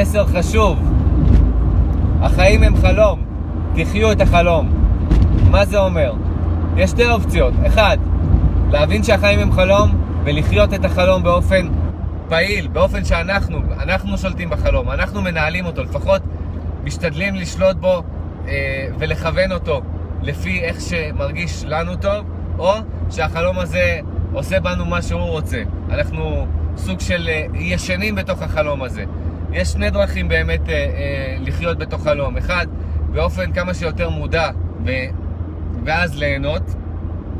מסר חשוב. החיים הם חלום, תחיו את החלום. מה זה אומר? יש שתי אופציות. אחד, להבין שהחיים הם חלום ולחיות את החלום באופן פעיל, באופן שאנחנו, אנחנו שולטים בחלום, אנחנו מנהלים אותו, לפחות משתדלים לשלוט בו אה, ולכוון אותו לפי איך שמרגיש לנו טוב, או שהחלום הזה עושה בנו מה שהוא רוצה. אנחנו סוג של אה, ישנים בתוך החלום הזה. יש שני דרכים באמת אה, אה, לחיות בתוך חלום. אחד, באופן כמה שיותר מודע, ו... ואז ליהנות,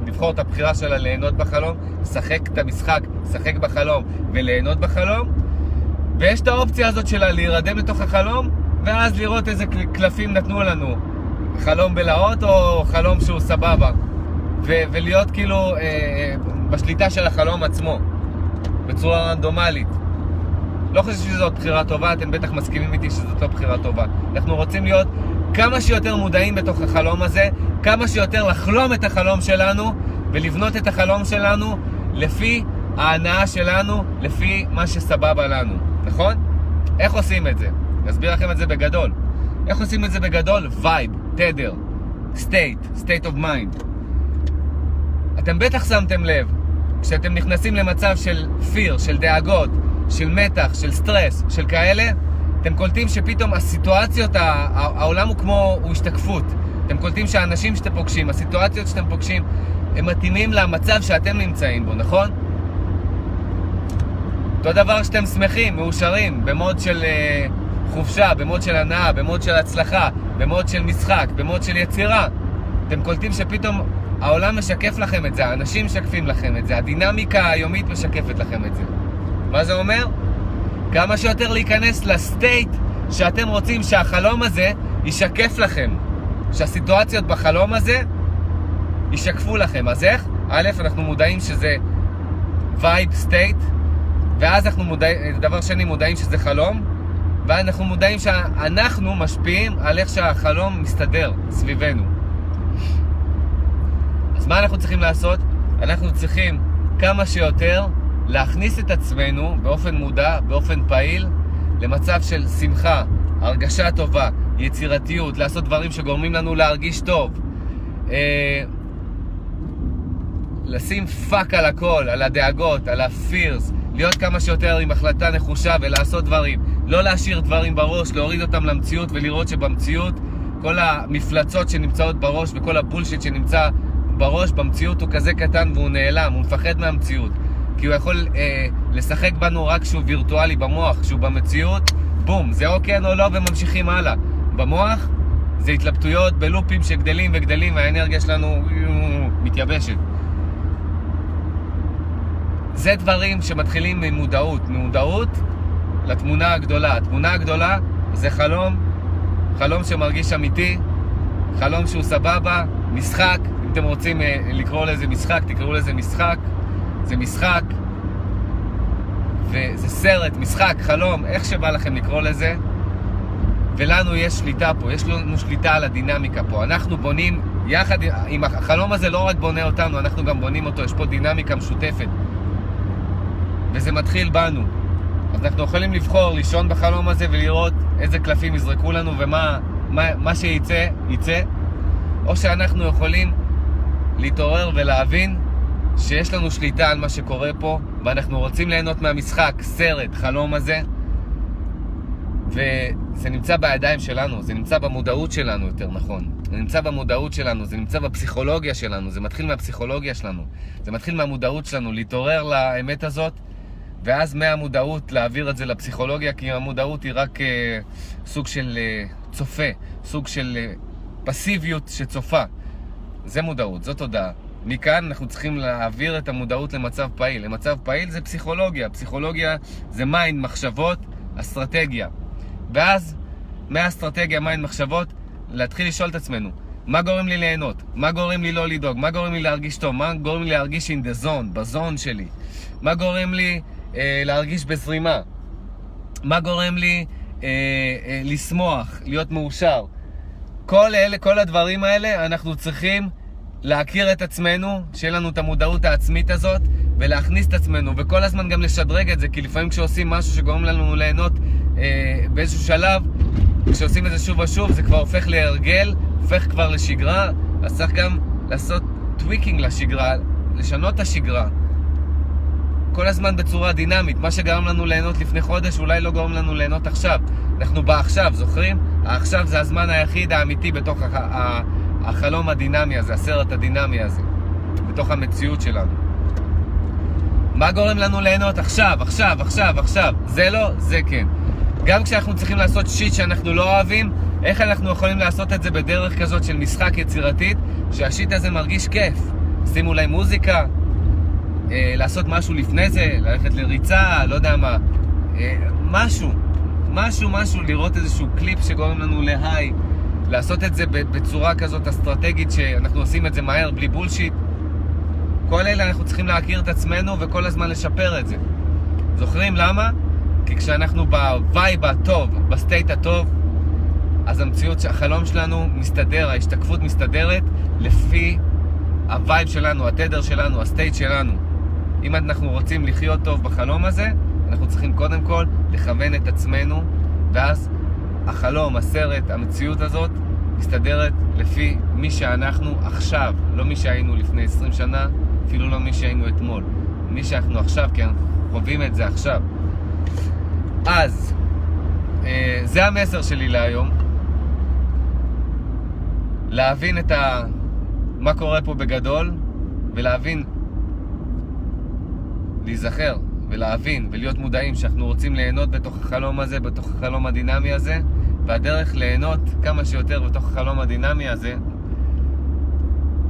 לבחור את הבחירה שלה ליהנות בחלום, לשחק את המשחק, לשחק בחלום וליהנות בחלום. ויש את האופציה הזאת שלה להירדם לתוך החלום, ואז לראות איזה קלפים נתנו לנו. חלום בלהות או חלום שהוא סבבה. ו- ולהיות כאילו אה, אה, בשליטה של החלום עצמו, בצורה רנדומלית. לא חושב שזאת בחירה טובה, אתם בטח מסכימים איתי שזאת לא בחירה טובה. אנחנו רוצים להיות כמה שיותר מודעים בתוך החלום הזה, כמה שיותר לחלום את החלום שלנו ולבנות את החלום שלנו לפי ההנאה שלנו, לפי מה שסבבה לנו, נכון? איך עושים את זה? אסביר לכם את זה בגדול. איך עושים את זה בגדול? vibe, תדר, state, state of mind. אתם בטח שמתם לב, כשאתם נכנסים למצב של fear, של דאגות, של מתח, של סטרס, של כאלה, אתם קולטים שפתאום הסיטואציות, העולם הוא כמו, הוא השתקפות. אתם קולטים שהאנשים שאתם פוגשים, הסיטואציות שאתם פוגשים, הם מתאימים למצב שאתם נמצאים בו, נכון? אותו דבר שאתם שמחים, מאושרים, ב mode של uh, חופשה, ב mode של הנאה, ב mode של הצלחה, ב mode של משחק, ב mode של יצירה. אתם קולטים שפתאום העולם משקף לכם את זה, האנשים משקפים לכם את זה, הדינמיקה היומית משקפת לכם את זה. מה זה אומר? כמה שיותר להיכנס ל state שאתם רוצים שהחלום הזה ישקף לכם. שהסיטואציות בחלום הזה ישקפו לכם. אז איך? א', אנחנו מודעים שזה vibe state, ואז אנחנו מודעים, דבר שני, מודעים שזה חלום, ואנחנו מודעים שאנחנו משפיעים על איך שהחלום מסתדר סביבנו. אז מה אנחנו צריכים לעשות? אנחנו צריכים כמה שיותר להכניס את עצמנו באופן מודע, באופן פעיל, למצב של שמחה, הרגשה טובה, יצירתיות, לעשות דברים שגורמים לנו להרגיש טוב. אה, לשים fuck על הכל, על הדאגות, על ה fears, להיות כמה שיותר עם החלטה נחושה ולעשות דברים. לא להשאיר דברים בראש, להוריד אותם למציאות ולראות שבמציאות כל המפלצות שנמצאות בראש וכל הבולשיט שנמצא בראש, במציאות הוא כזה קטן והוא נעלם, הוא מפחד מהמציאות. כי הוא יכול אה, לשחק בנו רק כשהוא וירטואלי במוח, כשהוא במציאות, בום, זה או כן או לא וממשיכים הלאה. במוח זה התלבטויות בלופים שגדלים וגדלים והאנרגיה שלנו מתייבשת. זה דברים שמתחילים ממודעות. ממודעות לתמונה הגדולה. התמונה הגדולה זה חלום, חלום שמרגיש אמיתי, חלום שהוא סבבה, משחק, אם אתם רוצים אה, לקרוא לזה משחק, תקראו לזה משחק. זה משחק, וזה סרט, משחק, חלום, איך שבא לכם לקרוא לזה. ולנו יש שליטה פה, יש לנו שליטה על הדינמיקה פה. אנחנו בונים, יחד עם החלום הזה לא רק בונה אותנו, אנחנו גם בונים אותו, יש פה דינמיקה משותפת. וזה מתחיל בנו. אז אנחנו יכולים לבחור לישון בחלום הזה ולראות איזה קלפים יזרקו לנו ומה מה, מה שייצא, ייצא, או שאנחנו יכולים להתעורר ולהבין שיש לנו שליטה על מה שקורה פה, ואנחנו רוצים ליהנות מהמשחק, סרט, חלום הזה, וזה נמצא בידיים שלנו, זה נמצא במודעות שלנו, יותר נכון. זה נמצא במודעות שלנו, זה נמצא בפסיכולוגיה שלנו, זה מתחיל מהפסיכולוגיה שלנו, זה מתחיל מהמודעות שלנו, להתעורר לאמת הזאת, ואז מהמודעות להעביר את זה לפסיכולוגיה, כי המודעות היא רק אה, סוג של אה, צופה, סוג של אה, פסיביות שצופה. זה מודעות, זאת תודעה. מכאן אנחנו צריכים להעביר את המודעות למצב פעיל. למצב פעיל זה פסיכולוגיה. פסיכולוגיה זה mind, מחשבות, אסטרטגיה. ואז, מהאסטרטגיה, mind, מחשבות, להתחיל לשאול את עצמנו, מה גורם לי ליהנות? מה גורם לי לא לדאוג? מה גורם לי להרגיש טוב? מה גורם לי להרגיש in the zone, בזון שלי? מה גורם לי אה, להרגיש בזרימה? מה גורם לי אה, אה, לשמוח, להיות מאושר? כל אלה, כל הדברים האלה, אנחנו צריכים להכיר את עצמנו, שיהיה לנו את המודעות העצמית הזאת, ולהכניס את עצמנו, וכל הזמן גם לשדרג את זה, כי לפעמים כשעושים משהו שגורם לנו ליהנות, אה, באיזשהו שלב, כשעושים את זה שוב ושוב, זה כבר הופך להרגל, הופך כבר לשגרה, אז צריך גם לעשות tweaking לשגרה, לשנות את השגרה. כל הזמן בצורה דינמית. מה שגרם לנו ליהנות לפני חודש, אולי לא גורם לנו ליהנות עכשיו. אנחנו בעכשיו, זוכרים? העכשיו זה הזמן היחיד האמיתי בתוך הח... החלום הדינמי הזה, הסרט הדינמי הזה, בתוך המציאות שלנו. מה גורם לנו ליהנות עכשיו, עכשיו, עכשיו, עכשיו? זה לא, זה כן. גם כשאנחנו צריכים לעשות shit שאנחנו לא אוהבים, איך אנחנו יכולים לעשות את זה בדרך כזאת של משחק יצירתית, שה shit הזה מרגיש כיף. שימו אולי מוזיקה, אה, לעשות משהו לפני זה, ללכת לריצה, לא יודע מה. אה, משהו, משהו, משהו, לראות איזשהו קליפ שגורם לנו ל high, לעשות את זה בצורה כזאת אסטרטגית שאנחנו עושים את זה מהר, בלי bullshit. כל אלה אנחנו צריכים להכיר את עצמנו וכל הזמן לשפר את זה. זוכרים למה? כי כשאנחנו ב vibe הטוב, ב state הטוב, אז המציאות, החלום שלנו מסתדר, ההשתקפות מסתדרת לפי ה vibe שלנו, התדר שלנו, ה state שלנו. אם אנחנו רוצים לחיות טוב בחלום הזה, אנחנו צריכים קודם כל לכוון את עצמנו, ואז החלום, הסרט, המציאות הזאת, מסתדרת לפי מי שאנחנו עכשיו, לא מי שהיינו לפני 20 שנה, אפילו לא מי שהיינו אתמול. מי שאנחנו עכשיו, כי אנחנו חווים את זה עכשיו. אז, אה, זה המסר שלי להיום. להבין את ה... מה קורה פה בגדול, ולהבין, להיזכר ולהבין ולהיות מודעים שאנחנו רוצים ליהנות בתוך החלום הזה, בתוך החלום הדינמי הזה, והדרך ליהנות כמה שיותר בתוך החלום הדינמי הזה,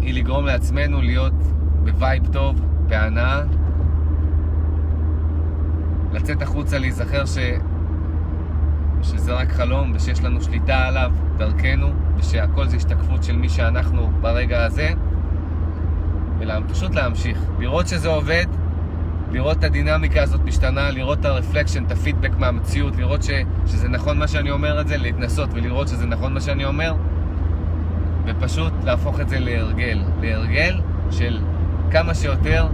היא לגרום לעצמנו להיות ב vibe טוב, בהנאה, לצאת החוצה, להיזכר ש... שזה רק חלום ושיש לנו שליטה עליו, דרכנו, ושהכל זה השתקפות של מי שאנחנו ברגע הזה, ופשוט להמשיך. לראות שזה עובד, לראות את הדינמיקה הזאת משתנה, לראות את ה reflection, את הפידבק מהמציאות, לראות ש... שזה נכון מה שאני אומר את זה, להתנסות ולראות שזה נכון מה שאני אומר, ופשוט להפוך את זה להרגל. להרגל של כמה שיותר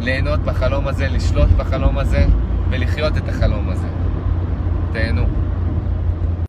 ליהנות בחלום הזה, לשלוט בחלום הזה ולחיות את החלום הזה. תהנו.